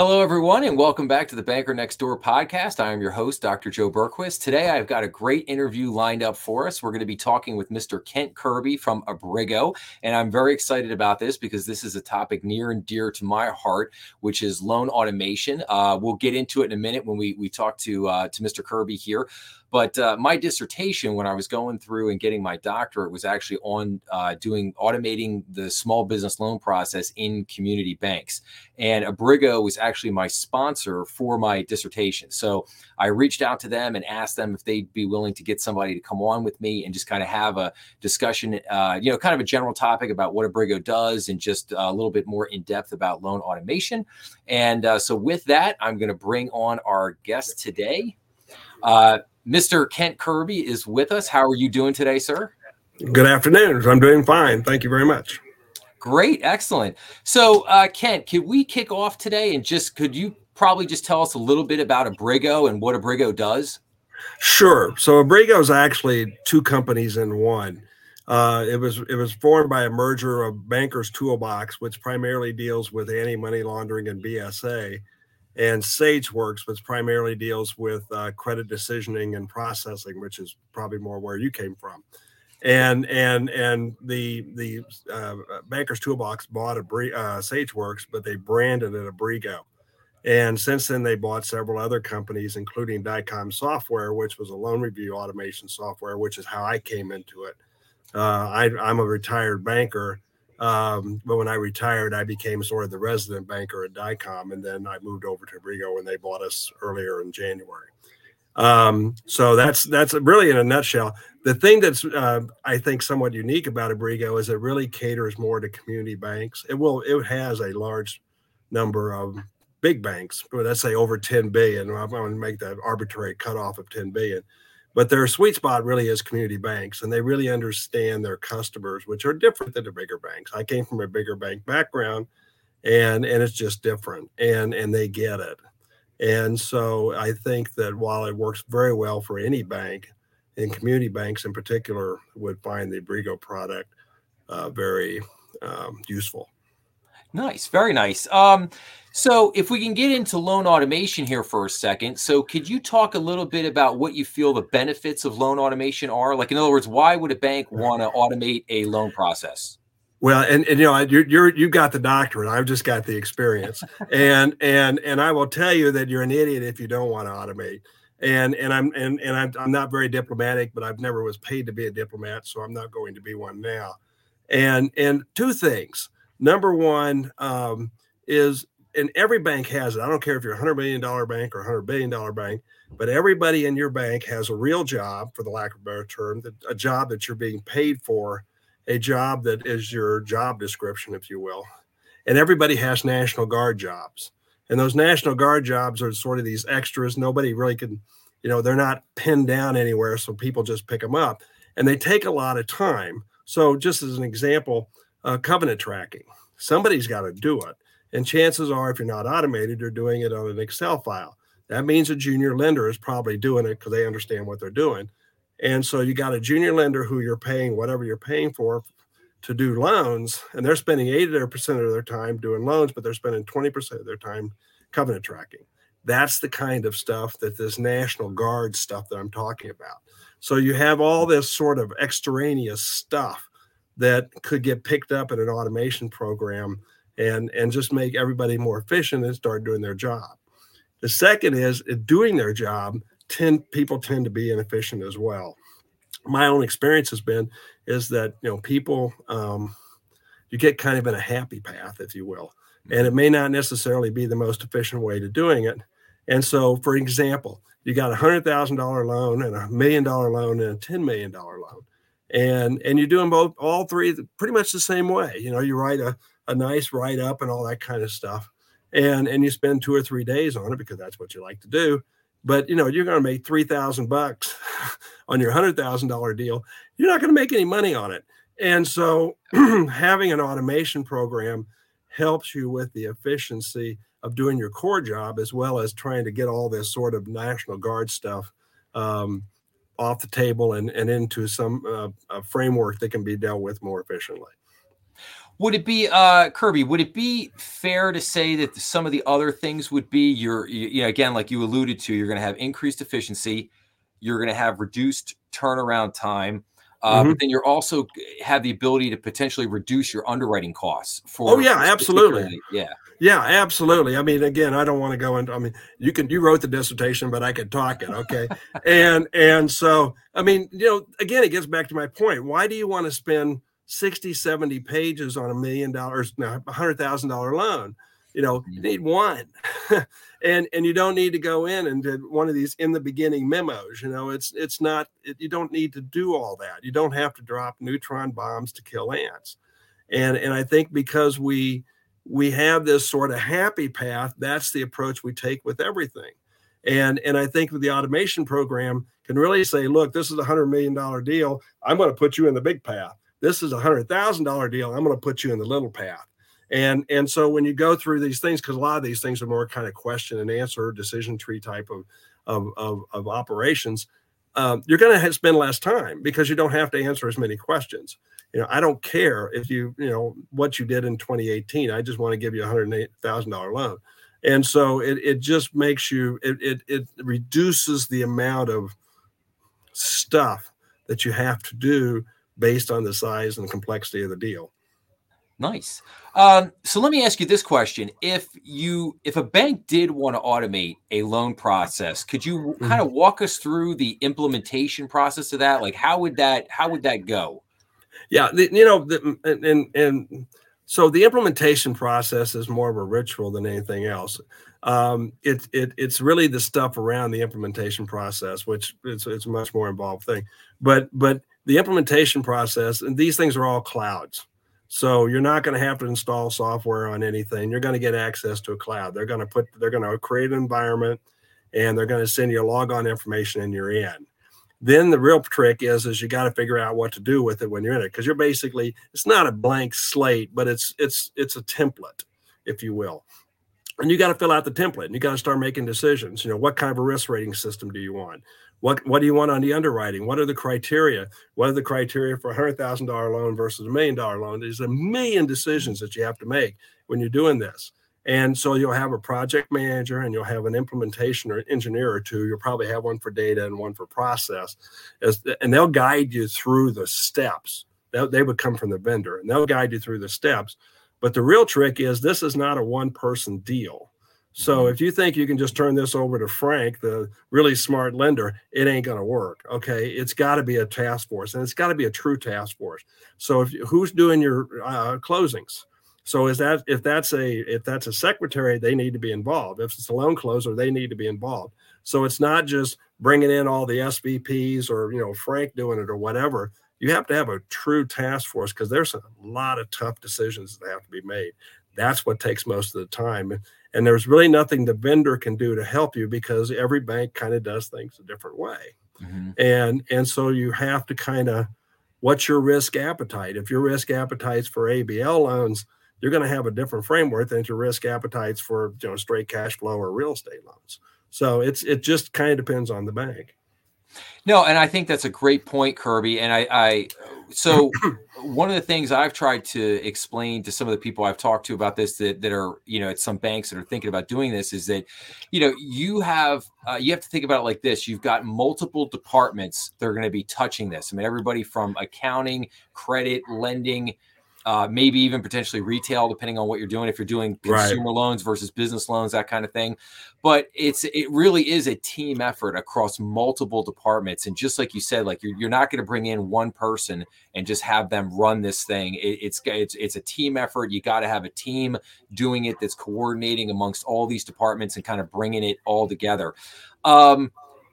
Hello, everyone, and welcome back to the Banker Next Door podcast. I am your host, Dr. Joe Berquist. Today, I've got a great interview lined up for us. We're going to be talking with Mr. Kent Kirby from Abrigo, and I'm very excited about this because this is a topic near and dear to my heart, which is loan automation. Uh, we'll get into it in a minute when we we talk to uh, to Mr. Kirby here. But uh, my dissertation, when I was going through and getting my doctorate, was actually on uh, doing automating the small business loan process in community banks. And Abrigo was actually my sponsor for my dissertation. So I reached out to them and asked them if they'd be willing to get somebody to come on with me and just kind of have a discussion, uh, you know, kind of a general topic about what Abrigo does and just a little bit more in depth about loan automation. And uh, so with that, I'm going to bring on our guest today. Uh, Mr. Kent Kirby is with us. How are you doing today, sir? Good afternoon. I'm doing fine. Thank you very much. Great, excellent. So, uh, Kent, could we kick off today and just could you probably just tell us a little bit about Abrigo and what Abrigo does? Sure. So Abrigo is actually two companies in one. Uh, it was it was formed by a merger of Bankers Toolbox, which primarily deals with anti money laundering and BSA, and SageWorks, which primarily deals with uh, credit decisioning and processing, which is probably more where you came from. And and and the the uh, Bankers Toolbox bought a uh, SageWorks, but they branded it Abrigo. And since then, they bought several other companies, including DICOM Software, which was a loan review automation software, which is how I came into it. Uh, I, I'm a retired banker, um, but when I retired, I became sort of the resident banker at DICOM, and then I moved over to Abrigo when they bought us earlier in January. Um, so that's that's really in a nutshell. The thing that's uh, I think somewhat unique about Abrigo is it really caters more to community banks. It will it has a large number of big banks, let's say over 10 billion. I'm going to make that arbitrary cutoff of 10 billion but their sweet spot really is community banks and they really understand their customers which are different than the bigger banks. I came from a bigger bank background and and it's just different and and they get it. And so i think that while it works very well for any bank and community banks in particular would find the Abrigo product uh, very um, useful. Nice, very nice. Um, so if we can get into loan automation here for a second, so could you talk a little bit about what you feel the benefits of loan automation are? Like, in other words, why would a bank want to automate a loan process? Well, and, and you know, you're, you're you got the doctorate. I've just got the experience, and and and I will tell you that you're an idiot if you don't want to automate. And and I'm and and I'm, I'm not very diplomatic, but I've never was paid to be a diplomat, so I'm not going to be one now. And and two things Number one um, is, and every bank has it. I don't care if you're a hundred million dollar bank or a hundred billion dollar bank, but everybody in your bank has a real job, for the lack of a better term, a job that you're being paid for, a job that is your job description, if you will. And everybody has National Guard jobs. And those National Guard jobs are sort of these extras. Nobody really can, you know, they're not pinned down anywhere. So people just pick them up and they take a lot of time. So, just as an example, uh, covenant tracking. Somebody's got to do it. And chances are, if you're not automated, you're doing it on an Excel file. That means a junior lender is probably doing it because they understand what they're doing. And so you got a junior lender who you're paying whatever you're paying for to do loans, and they're spending 80% of their time doing loans, but they're spending 20% of their time covenant tracking. That's the kind of stuff that this National Guard stuff that I'm talking about. So you have all this sort of extraneous stuff that could get picked up in an automation program and and just make everybody more efficient and start doing their job. The second is doing their job. Tend people tend to be inefficient as well. My own experience has been is that you know people um, you get kind of in a happy path, if you will, and it may not necessarily be the most efficient way to doing it. And so, for example, you got a hundred thousand dollar loan and a million dollar loan and a ten million dollar loan and and you do them both all three pretty much the same way you know you write a, a nice write up and all that kind of stuff. And and you spend two or three days on it because that's what you like to do. But you know you're going to make 3000 bucks on your $100000 deal. You're not going to make any money on it. And so having an automation program helps you with the efficiency of doing your core job as well as trying to get all this sort of national guard stuff um, off the table and, and into some uh, framework that can be dealt with more efficiently. Would it be uh Kirby, would it be fair to say that some of the other things would be your you know, again, like you alluded to, you're gonna have increased efficiency, you're gonna have reduced turnaround time. Uh, mm-hmm. But then you're also have the ability to potentially reduce your underwriting costs. For oh yeah, absolutely. Yeah, yeah, absolutely. I mean, again, I don't want to go into. I mean, you can you wrote the dissertation, but I could talk it. Okay, and and so I mean, you know, again, it gets back to my point. Why do you want to spend 60, 70 pages on a million dollars, a hundred thousand dollar loan? You know, you mm-hmm. need one, and and you don't need to go in and do one of these in the beginning memos. You know, it's it's not. It, you don't need to do all that. You don't have to drop neutron bombs to kill ants, and and I think because we we have this sort of happy path. That's the approach we take with everything. And, and I think the automation program can really say, look, this is a $100 million deal. I'm going to put you in the big path. This is a $100,000 deal. I'm going to put you in the little path. And, and so when you go through these things, because a lot of these things are more kind of question and answer, decision tree type of, of, of, of operations, um, you're going to spend less time because you don't have to answer as many questions you know, I don't care if you, you know, what you did in 2018. I just want to give you a hundred eight thousand dollar loan. And so it, it just makes you it, it it reduces the amount of stuff that you have to do based on the size and complexity of the deal. Nice. Um, so let me ask you this question: If you, if a bank did want to automate a loan process, could you mm-hmm. kind of walk us through the implementation process of that? Like, how would that, how would that go? yeah the, you know the, and and so the implementation process is more of a ritual than anything else um, it, it it's really the stuff around the implementation process which it's, it's a much more involved thing but but the implementation process and these things are all clouds. So you're not going to have to install software on anything. You're going to get access to a cloud. They're going to put they're going to create an environment and they're going to send you a log on information and you're in. Then the real trick is is you got to figure out what to do with it when you're in it because you're basically it's not a blank slate but it's it's it's a template if you will. And you got to fill out the template and you got to start making decisions. You know what kind of a risk rating system do you want what what do you want on the underwriting what are the criteria what are the criteria for a hundred thousand dollar loan versus a million dollar loan there's a million decisions that you have to make when you're doing this and so you'll have a project manager and you'll have an implementation or engineer or two. You'll probably have one for data and one for process. And they'll guide you through the steps. They would come from the vendor and they'll guide you through the steps. But the real trick is this is not a one person deal. So if you think you can just turn this over to Frank, the really smart lender, it ain't going to work. Okay, it's got to be a task force, and it's got to be a true task force. So if who's doing your uh, closings? So is that if that's a if that's a secretary, they need to be involved. If it's a loan closer, they need to be involved. So it's not just bringing in all the SVPs or you know Frank doing it or whatever. You have to have a true task force because there's a lot of tough decisions that have to be made. That's what takes most of the time. And there's really nothing the vendor can do to help you because every bank kind of does things a different way. Mm-hmm. And and so you have to kind of what's your risk appetite? If your risk appetite's for ABL loans, you're going to have a different framework than your risk appetites for you know straight cash flow or real estate loans. So it's it just kind of depends on the bank. No, and I think that's a great point, Kirby. And I, I so one of the things I've tried to explain to some of the people I've talked to about this that, that are, you know, at some banks that are thinking about doing this is that, you know, you have uh, you have to think about it like this. You've got multiple departments that are going to be touching this. I mean, everybody from accounting, credit, lending, uh, maybe even potentially retail, depending on what you're doing. If you're doing consumer right. loans versus business loans, that kind of thing. But it's it really is a team effort across multiple departments. And just like you said, like you're, you're not going to bring in one person and just have them run this thing. It, it's it's it's a team effort. You got to have a team doing it that's coordinating amongst all these departments and kind of bringing it all together. Um,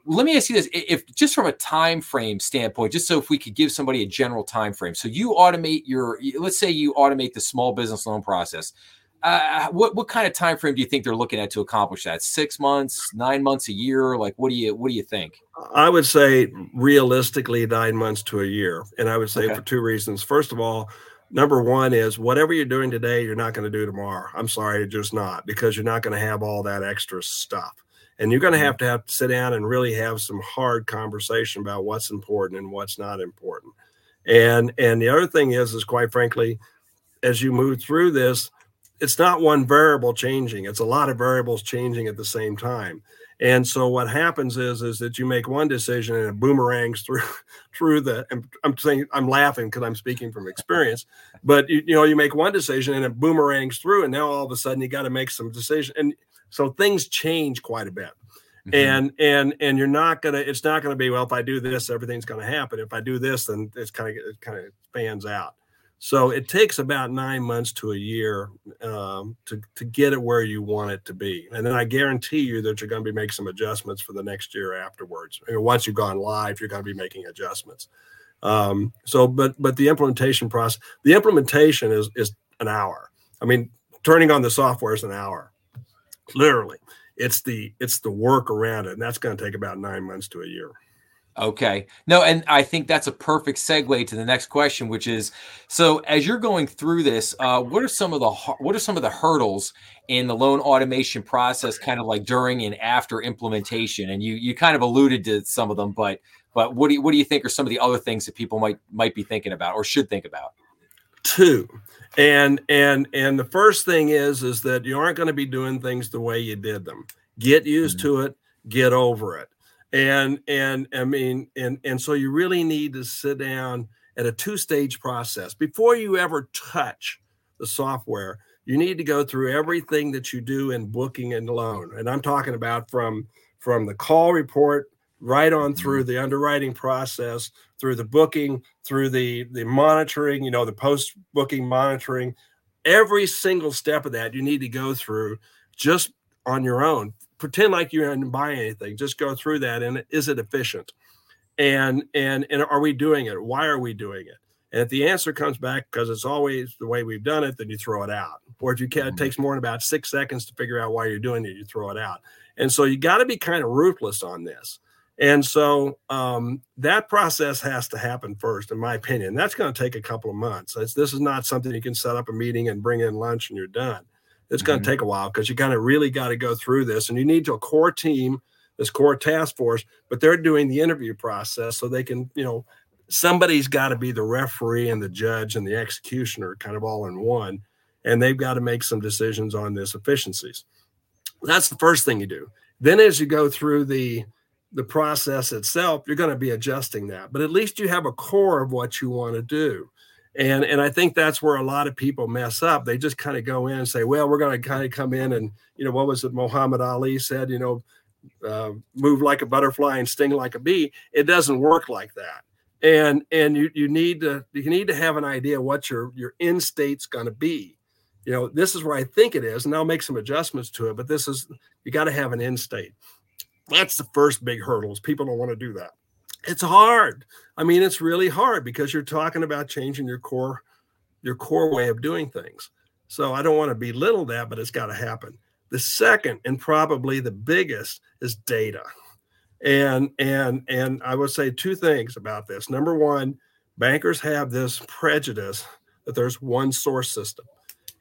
let me ask you this. If just from a time frame standpoint just so if we could give somebody a general time frame. So you automate your let's say you automate the small business loan process. Uh, what what kind of time frame do you think they're looking at to accomplish that? Six months nine months a year? Like what do you what do you think? I would say realistically nine months to a year. And i would say okay. for two reasons. First of all number one is whatever you're doing today you're not going to do tomorrow. I'm sorry just not because you're not going to have all that extra stuff and you're going to mm-hmm. have to have to sit down and really have some hard conversation about what's important and what's not important and and the other thing is is quite frankly as you move through this, it's not one variable changing, it's a lot of variables changing at the same time. And so what happens is is that you make one decision and it boomerangs through through the. I'm saying I'm laughing because I'm speaking from experience, but you, you know you make one decision and it boomerangs through, and now all of a sudden you got to make some decision, and so things change quite a bit. Mm-hmm. And and and you're not gonna. It's not gonna be well. If I do this, everything's gonna happen. If I do this, then it's kind of it kind of fans out. So it takes about nine months to a year um, to, to get it where you want it to be. And then I guarantee you that you're going to be making some adjustments for the next year afterwards. I mean, once you've gone live, you're going to be making adjustments. Um, so, but but the implementation process, the implementation is is an hour. I mean, turning on the software is an hour, literally. It's the it's the work around it, and that's going to take about nine months to a year. Okay. No, and I think that's a perfect segue to the next question, which is so as you're going through this, uh, what are some of the what are some of the hurdles in the loan automation process, kind of like during and after implementation? And you you kind of alluded to some of them, but but what do you, what do you think are some of the other things that people might might be thinking about or should think about? Two, and and and the first thing is is that you aren't going to be doing things the way you did them. Get used mm-hmm. to it. Get over it and and i mean and and so you really need to sit down at a two stage process. Before you ever touch the software you need to go through everything that you do in booking and loan and i'm talking about from from the call report right on through mm-hmm. the underwriting process through the booking through the the monitoring you know the post booking monitoring. Every single step of that you need to go through just on your own pretend like you didn't buy anything. Just go through that, and is it efficient? And and and are we doing it? Why are we doing it? And if the answer comes back because it's always the way we've done it, then you throw it out. Or if you can, it mm-hmm. takes more than about six seconds to figure out why you're doing it, you throw it out. And so you got to be kind of ruthless on this. And so um, that process has to happen first, in my opinion. That's going to take a couple of months. It's, this is not something you can set up a meeting and bring in lunch and you're done it's going to mm-hmm. take a while because you kind of really got to go through this and you need to a core team this core task force but they're doing the interview process so they can you know somebody's got to be the referee and the judge and the executioner kind of all in one and they've got to make some decisions on this efficiencies. That's the first thing you do. Then as you go through the the process itself you're going to be adjusting that but at least you have a core of what you want to do and and I think that's where a lot of people mess up. They just kind of go in and say, "Well, we're going to kind of come in and you know what was it Muhammad Ali said? You know, uh, move like a butterfly and sting like a bee." It doesn't work like that. And and you you need to you need to have an idea what your your end state's going to be. You know, this is where I think it is, and I'll make some adjustments to it. But this is you got to have an end state. That's the first big hurdles. People don't want to do that it's hard. I mean, it's really hard because you're talking about changing your core, your core way of doing things. So I don't want to belittle that, but it's got to happen. The second and probably the biggest is data. And and and I would say two things about this. Number one, bankers have this prejudice that there's one source system.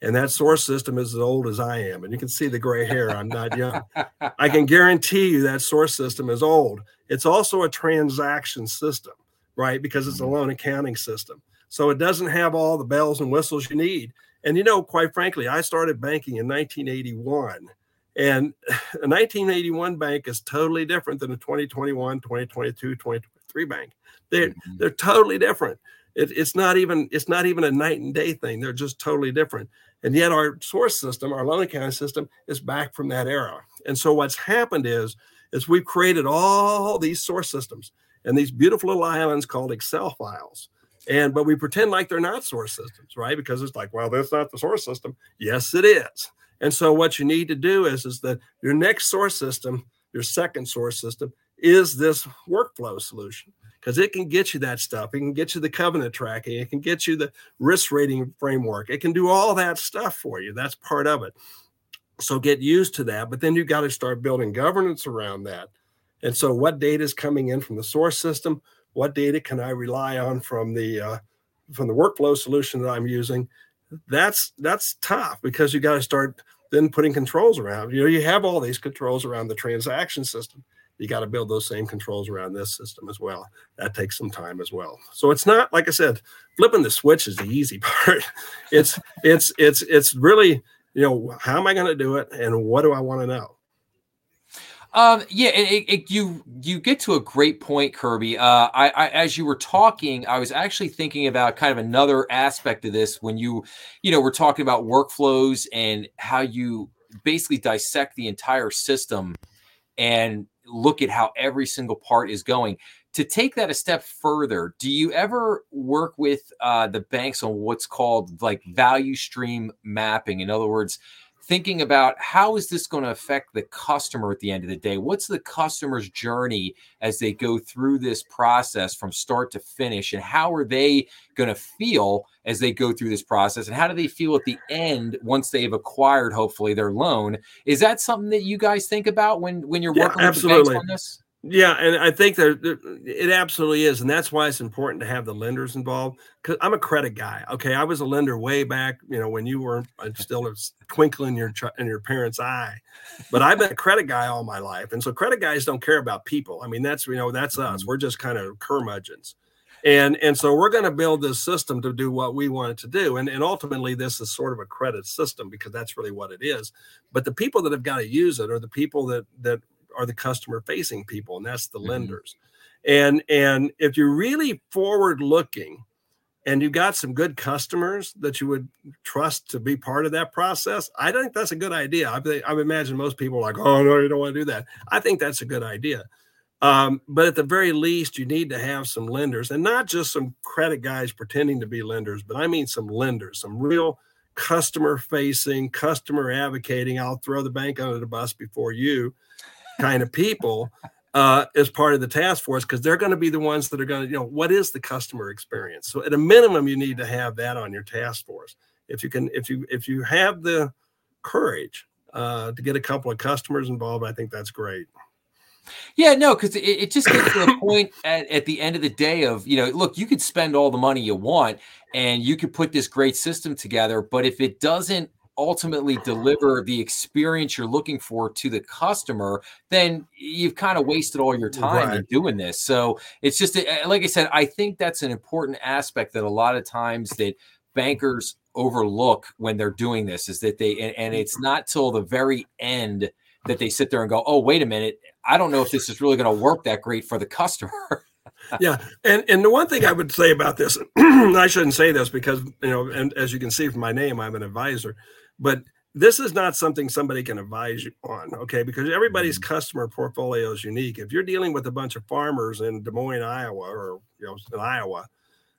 And that source system is as old as I am. And you can see the gray hair. I'm not young. I can guarantee you that source system is old. It's also a transaction system, right? Because it's a mm-hmm. loan accounting system. So it doesn't have all the bells and whistles you need. And you know, quite frankly, I started banking in 1981. And a 1981 bank is totally different than a 2021, 2022, 2023 bank. They're, mm-hmm. they're totally different. It, it's not even it's not even a night and day thing. They're just totally different. And yet our source system, our loan accounting system, is back from that era. And so what's happened is is we've created all these source systems and these beautiful little islands called Excel files. And but we pretend like they're not source systems, right? Because it's like, well, that's not the source system. Yes, it is. And so what you need to do is is that your next source system, your second source system, is this workflow solution because it can get you that stuff. It can get you the covenant tracking. It can get you the risk rating framework. It can do all that stuff for you. That's part of it. So get used to that. But then you've got to start building governance around that. And so, what data is coming in from the source system? What data can I rely on from the uh, from the workflow solution that I'm using? That's that's tough because you got to start then putting controls around. You know, you have all these controls around the transaction system. You got to build those same controls around this system as well. That takes some time as well. So it's not like I said, flipping the switch is the easy part. it's it's it's it's really you know how am I going to do it and what do I want to know. Um, yeah, it, it, you you get to a great point, Kirby. Uh, I, I, as you were talking, I was actually thinking about kind of another aspect of this when you, you know, we're talking about workflows and how you basically dissect the entire system and look at how every single part is going. To take that a step further, do you ever work with uh, the banks on what's called like value stream mapping? In other words, thinking about how is this going to affect the customer at the end of the day? What's the customer's journey as they go through this process from start to finish? And how are they going to feel as they go through this process? And how do they feel at the end once they've acquired hopefully their loan? Is that something that you guys think about when when you're working yeah, with banks on this yeah, and I think that it absolutely is, and that's why it's important to have the lenders involved. Because I'm a credit guy. Okay, I was a lender way back, you know, when you were uh, still a twinkle in your in your parents' eye. But I've been a credit guy all my life, and so credit guys don't care about people. I mean, that's you know that's us. Mm-hmm. We're just kind of curmudgeons, and and so we're going to build this system to do what we want it to do, and and ultimately this is sort of a credit system because that's really what it is. But the people that have got to use it are the people that that are the customer facing people, and that's the mm-hmm. lenders. And and if you're really forward looking and you've got some good customers that you would trust to be part of that process, I think that's a good idea. I, I imagine most people are like, oh no, you don't want to do that. I think that's a good idea. Um, but at the very least, you need to have some lenders and not just some credit guys pretending to be lenders, but I mean some lenders, some real customer facing, customer advocating. I'll throw the bank under the bus before you kind of people uh, as part of the task force because they're going to be the ones that are going to, you know, what is the customer experience? So at a minimum, you need to have that on your task force. If you can, if you if you have the courage uh, to get a couple of customers involved, I think that's great. Yeah, no, because it, it, just gets to the point at, at the end of the day of, you know, look, you could spend all the money you want and you could put this great system together, but if it doesn't ultimately deliver the experience you're looking for to the customer, then you've kind of wasted all your time right. in doing this. So it's just eh, like I said, I think that's an important aspect that a lot of times that bankers overlook when they're doing this is that they and, and it's not till the very end that they sit there and go, "Oh, wait a minute, I don't know if this is really going to work that great for the customer." yeah, and and the one thing I would say about this, I shouldn't say this because you know, and as you can see from my name, I'm an advisor. But this is not something somebody can advise you on, okay? Because everybody's mm-hmm. customer portfolio is unique. If you're dealing with a bunch of farmers in Des Moines, Iowa, or you know, in Iowa,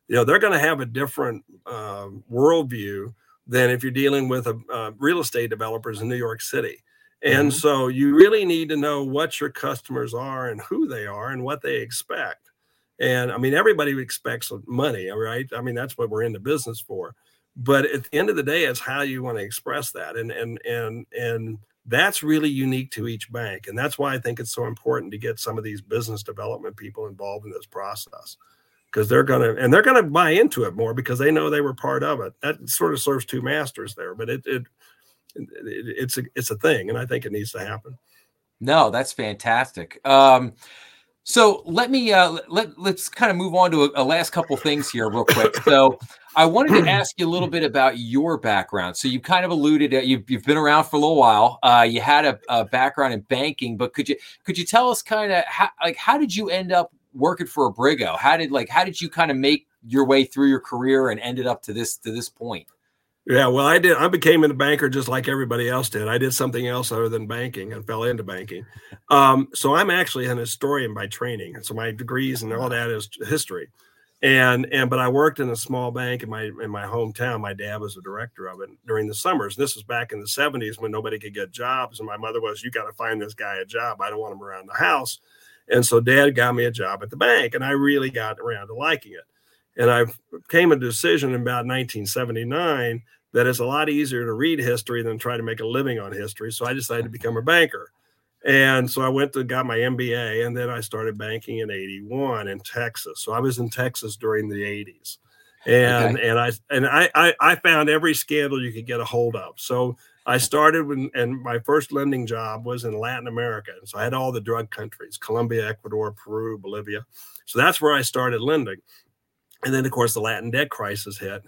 you know they're going to have a different uh, worldview than if you're dealing with a, uh, real estate developers in New York City. And mm-hmm. so you really need to know what your customers are and who they are and what they expect. And I mean, everybody expects money, right? I mean, that's what we're in the business for but at the end of the day it's how you want to express that and and and and that's really unique to each bank and that's why i think it's so important to get some of these business development people involved in this process because they're going to and they're going to buy into it more because they know they were part of it. That sort of serves two masters there but it, it, it it's a it's a thing and i think it needs to happen. No that's fantastic. Um so let me uh, let let's kind of move on to a, a last couple things here, real quick. So I wanted to ask you a little bit about your background. So you kind of alluded that you've, you've been around for a little while. Uh, you had a, a, background in banking, but could you could you tell us kind of how like how did you end up working for Abrigo? How did like how did you kind of make your way through your career and ended up to this to this point? Yeah, well, I did. I became a banker just like everybody else did. I did something else other than banking and fell into banking. Um, so I'm actually an historian by training. So my degrees and all that is history. And and but I worked in a small bank in my in my hometown. My dad was a director of it during the summers. This was back in the 70s when nobody could get jobs. And my mother was, "You got to find this guy a job. I don't want him around the house." And so dad got me a job at the bank, and I really got around to liking it. And I came a decision in about 1979 that it's a lot easier to read history than try to make a living on history. So I decided to become a banker. And so I went to got my MBA and then I started banking in 81 in Texas. So I was in Texas during the 80s. And okay. and I and I, I I found every scandal you could get a hold of. So I started when, and my first lending job was in Latin America. And so I had all the drug countries Colombia, Ecuador, Peru, Bolivia. So that's where I started lending. And then, of course, the Latin debt crisis hit.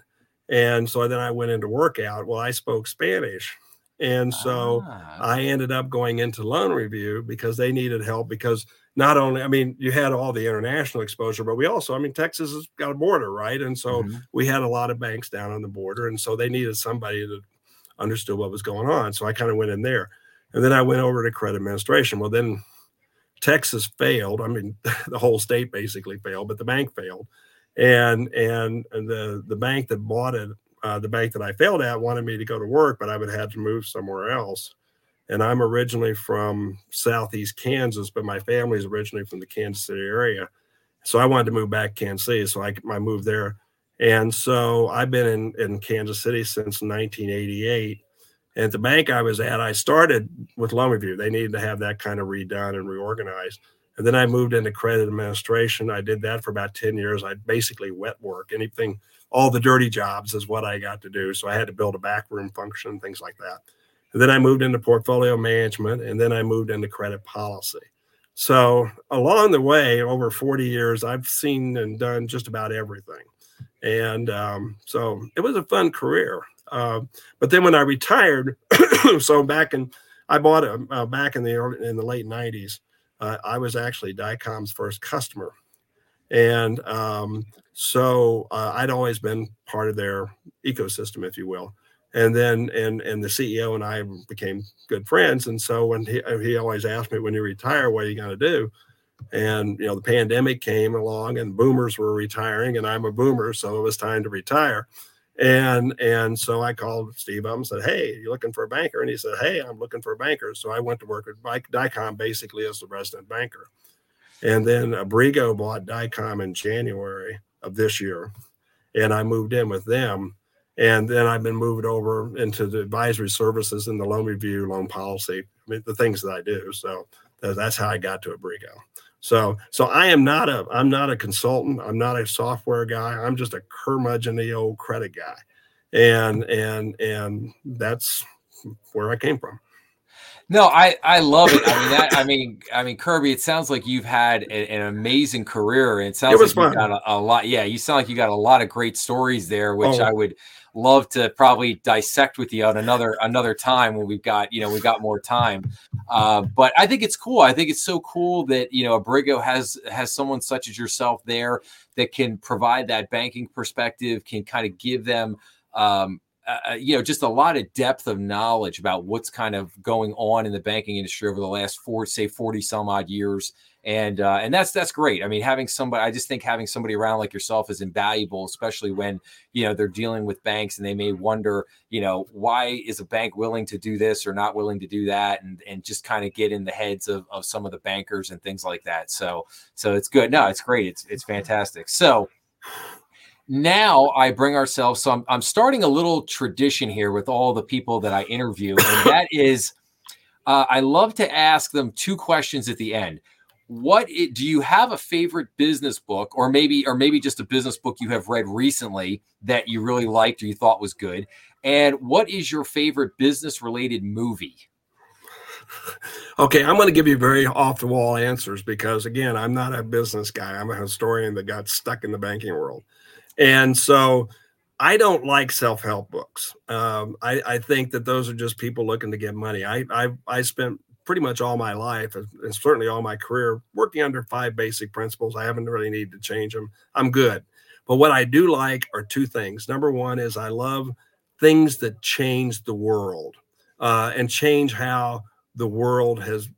And so then I went into workout. Well, I spoke Spanish. And so ah. I ended up going into loan review because they needed help because not only, I mean, you had all the international exposure, but we also, I mean, Texas has got a border, right? And so mm-hmm. we had a lot of banks down on the border. And so they needed somebody that understood what was going on. So I kind of went in there. And then I went over to credit administration. Well, then Texas failed. I mean, the whole state basically failed, but the bank failed. And and, the the bank that bought it, uh, the bank that I failed at, wanted me to go to work, but I would have to move somewhere else. And I'm originally from southeast Kansas, but my family's originally from the Kansas City area. So I wanted to move back to Kansas City, so I, I moved there. And so I've been in, in Kansas City since 1988. And at the bank I was at, I started with loan review. They needed to have that kind of redone and reorganized. And then I moved into credit administration. I did that for about 10 years. I basically wet work, anything, all the dirty jobs is what I got to do. So I had to build a backroom function, things like that. And then I moved into portfolio management, and then I moved into credit policy. So along the way, over 40 years, I've seen and done just about everything. And um, so it was a fun career. Uh, but then when I retired, so back in, I bought a, uh, back in the early, in the late 90s. Uh, I was actually DICOM's first customer. And um, so uh, I'd always been part of their ecosystem, if you will and then and and the CEO and I became good friends. And so when he he always asked me, when you retire, what are you going to do? And you know, the pandemic came along, and boomers were retiring, and I'm a boomer, so it was time to retire. And and so I called Steve up and said, "Hey, you looking for a banker?" And he said, "Hey, I'm looking for a banker." So I went to work with DICOM basically as the resident banker. And then Abrigo bought DICOM in January of this year, and I moved in with them and then I've been moved over into the advisory services and the loan review, loan policy, I mean, the things that I do. So that's how I got to Abrigo. So, so I am not a, I'm not a consultant. I'm not a software guy. I'm just a curmudgeon, the old credit guy, and and and that's where I came from. No, I I love it. I mean that. I mean, I mean Kirby. It sounds like you've had a, an amazing career, and it sounds it like fun. you got a, a, lot. Yeah, you sound like you got a lot of great stories there, which oh. I would love to probably dissect with you on another another time when we've got you know we've got more time. Uh, but I think it's cool. I think it's so cool that you know Abrigo has has someone such as yourself there that can provide that banking perspective, can kind of give them. Um, uh, you know, just a lot of depth of knowledge about what's kind of going on in the banking industry over the last four, say, forty some odd years, and uh, and that's that's great. I mean, having somebody, I just think having somebody around like yourself is invaluable, especially when you know they're dealing with banks and they may wonder, you know, why is a bank willing to do this or not willing to do that, and and just kind of get in the heads of, of some of the bankers and things like that. So so it's good. No, it's great. It's it's fantastic. So now I bring ourselves. So I'm, I'm starting a little tradition here with all the people that I interview, and that is, uh, I love to ask them two questions at the end. What it, do you have a favorite business book or maybe or maybe just a business book you have read recently that you really liked or you thought was good? And what is your favorite business related movie? Okay i'm going to give you very off the wall answers because again i'm not a business guy. I'm a historian that got stuck in the banking world and so I don't like self-help books. Um, I, I, think that those are just people looking to get money. I, I, I spent pretty much all my life and certainly all my career working under five basic principles. I haven't really needed to change them. I'm good. But what I do like are two things. Number one is I love things that change the world uh, and change how the world has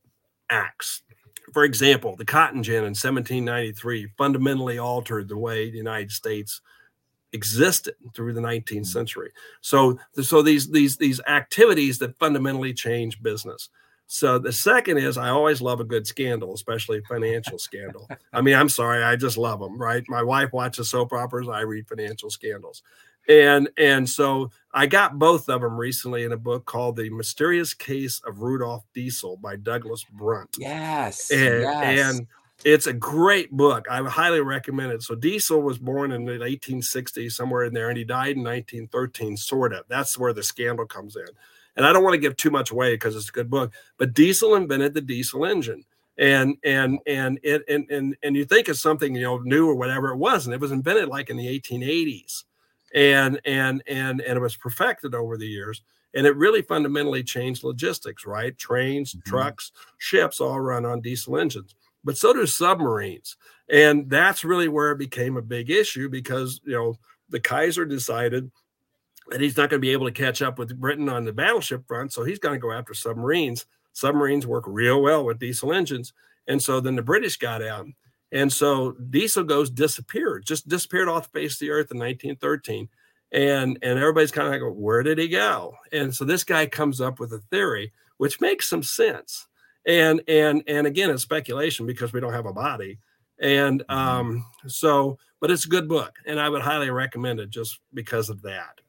acts. For example, the cotton gin in 1793 fundamentally altered the way the United States existed through the 19th mm-hmm. century. So, so these these these activities that fundamentally change business. So the second is I always love a good scandal, especially a financial scandal. I mean, I'm sorry, I just love them, right? My wife watches soap operas, I read financial scandals. And and so I got both of them recently in a book called The Mysterious Case of Rudolf Diesel by Douglas Brunt. Yes. And, yes. and it's a great book. I highly recommend it. So Diesel was born in the 1860s, somewhere in there, and he died in 1913, sort of. That's where the scandal comes in and I don't want to give too much away because it's a good book, but Diesel invented the diesel engine. And and and it and, and and you think it's something you know new or whatever it wasn't. It was invented like in the 1880s, and and and and it was perfected over the years and it really fundamentally changed logistics right trains mm-hmm. trucks ships all run on diesel engines but so do submarines and that's really where it became a big issue because you know the kaiser decided that he's not going to be able to catch up with britain on the battleship front so he's going to go after submarines submarines work real well with diesel engines and so then the british got out and so diesel goes disappeared just disappeared off the face of the earth in 1913 and and everybody's kind of like where did he go? And so this guy comes up with a theory which makes some sense. And and and again it's speculation because we don't have a body. And mm-hmm. um so but it's a good book and i would highly recommend it just because of that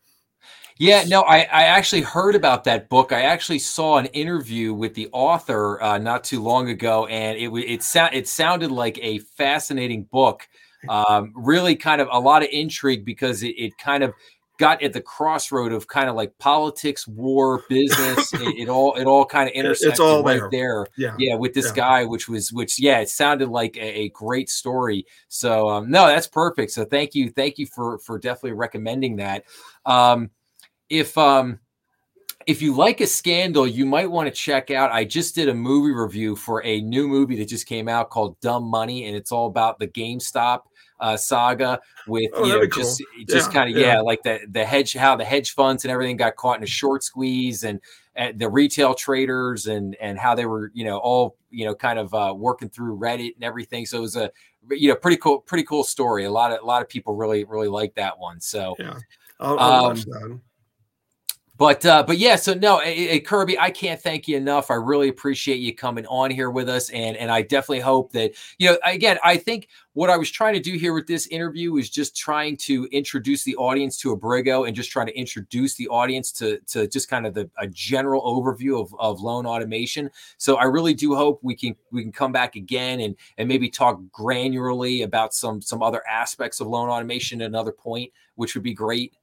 yeah, no, I, I actually heard about that book. I actually saw an interview with the author uh, not too long ago, and it it, so, it sounded like a fascinating book. Um, really, kind of a lot of intrigue because it, it kind of got at the crossroad of kind of like politics, war, business. it, it, all it all kind of intersected it's all right there. there. Yeah, yeah, with this yeah. guy, which was which yeah, it sounded like a, a great story. So um, no, that's perfect. So thank you, thank you for for definitely recommending that. Um, if um if you like a scandal, you might want to check out. I just did a movie review for a new movie that just came out called Dumb Money, and it's all about the GameStop uh, saga with oh, you know just cool. just yeah, kind of yeah. yeah. like the the hedge how the hedge funds and everything got caught in a short squeeze and, and the retail traders and and how they were you know all you know kind of uh, working through Reddit and everything. So it was a you know pretty cool pretty cool story. A lot of a lot of people really really like that one. So yeah, I'll, I'll um, watch that but uh, but yeah, so no, hey, Kirby, I can't thank you enough. I really appreciate you coming on here with us, and and I definitely hope that you know. Again, I think what I was trying to do here with this interview is just trying to introduce the audience to Abrigo and just trying to introduce the audience to to just kind of the a general overview of, of loan automation. So I really do hope we can we can come back again and and maybe talk granularly about some some other aspects of loan automation at another point, which would be great.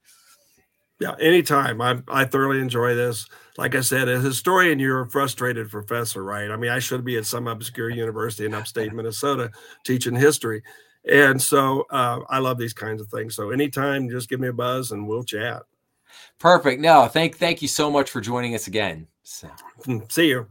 Yeah, anytime. I I thoroughly enjoy this. Like I said, as a historian, you're a frustrated professor, right? I mean, I should be at some obscure university in upstate Minnesota teaching history. And so uh, I love these kinds of things. So anytime, just give me a buzz and we'll chat. Perfect. No, thank thank you so much for joining us again. So. See you.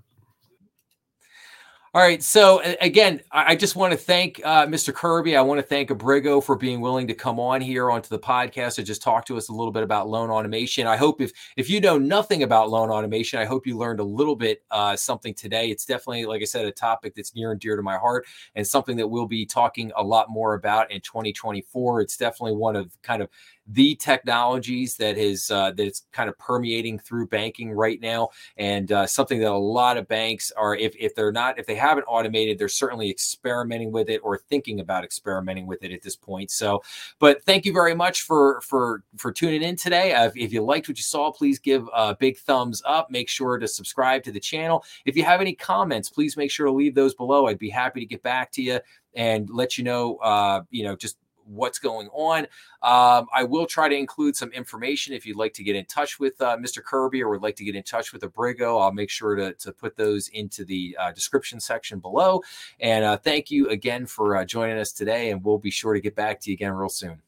All right. So again, I just want to thank uh, Mr. Kirby. I want to thank Abrigo for being willing to come on here onto the podcast to just talk to us a little bit about loan automation. I hope if if you know nothing about loan automation, I hope you learned a little bit uh, something today. It's definitely, like I said, a topic that's near and dear to my heart and something that we'll be talking a lot more about in 2024. It's definitely one of kind of the technologies that is uh, that it's kind of permeating through banking right now, and uh, something that a lot of banks are, if if they're not, if they haven't automated, they're certainly experimenting with it or thinking about experimenting with it at this point. So, but thank you very much for for for tuning in today. Uh, if, if you liked what you saw, please give a big thumbs up. Make sure to subscribe to the channel. If you have any comments, please make sure to leave those below. I'd be happy to get back to you and let you know, uh, you know, just what's going on. Um, I will try to include some information if you'd like to get in touch with uh, Mr. Kirby or would like to get in touch with Abrigo. I'll make sure to, to put those into the uh, description section below. And uh, thank you again for uh, joining us today, and we'll be sure to get back to you again real soon.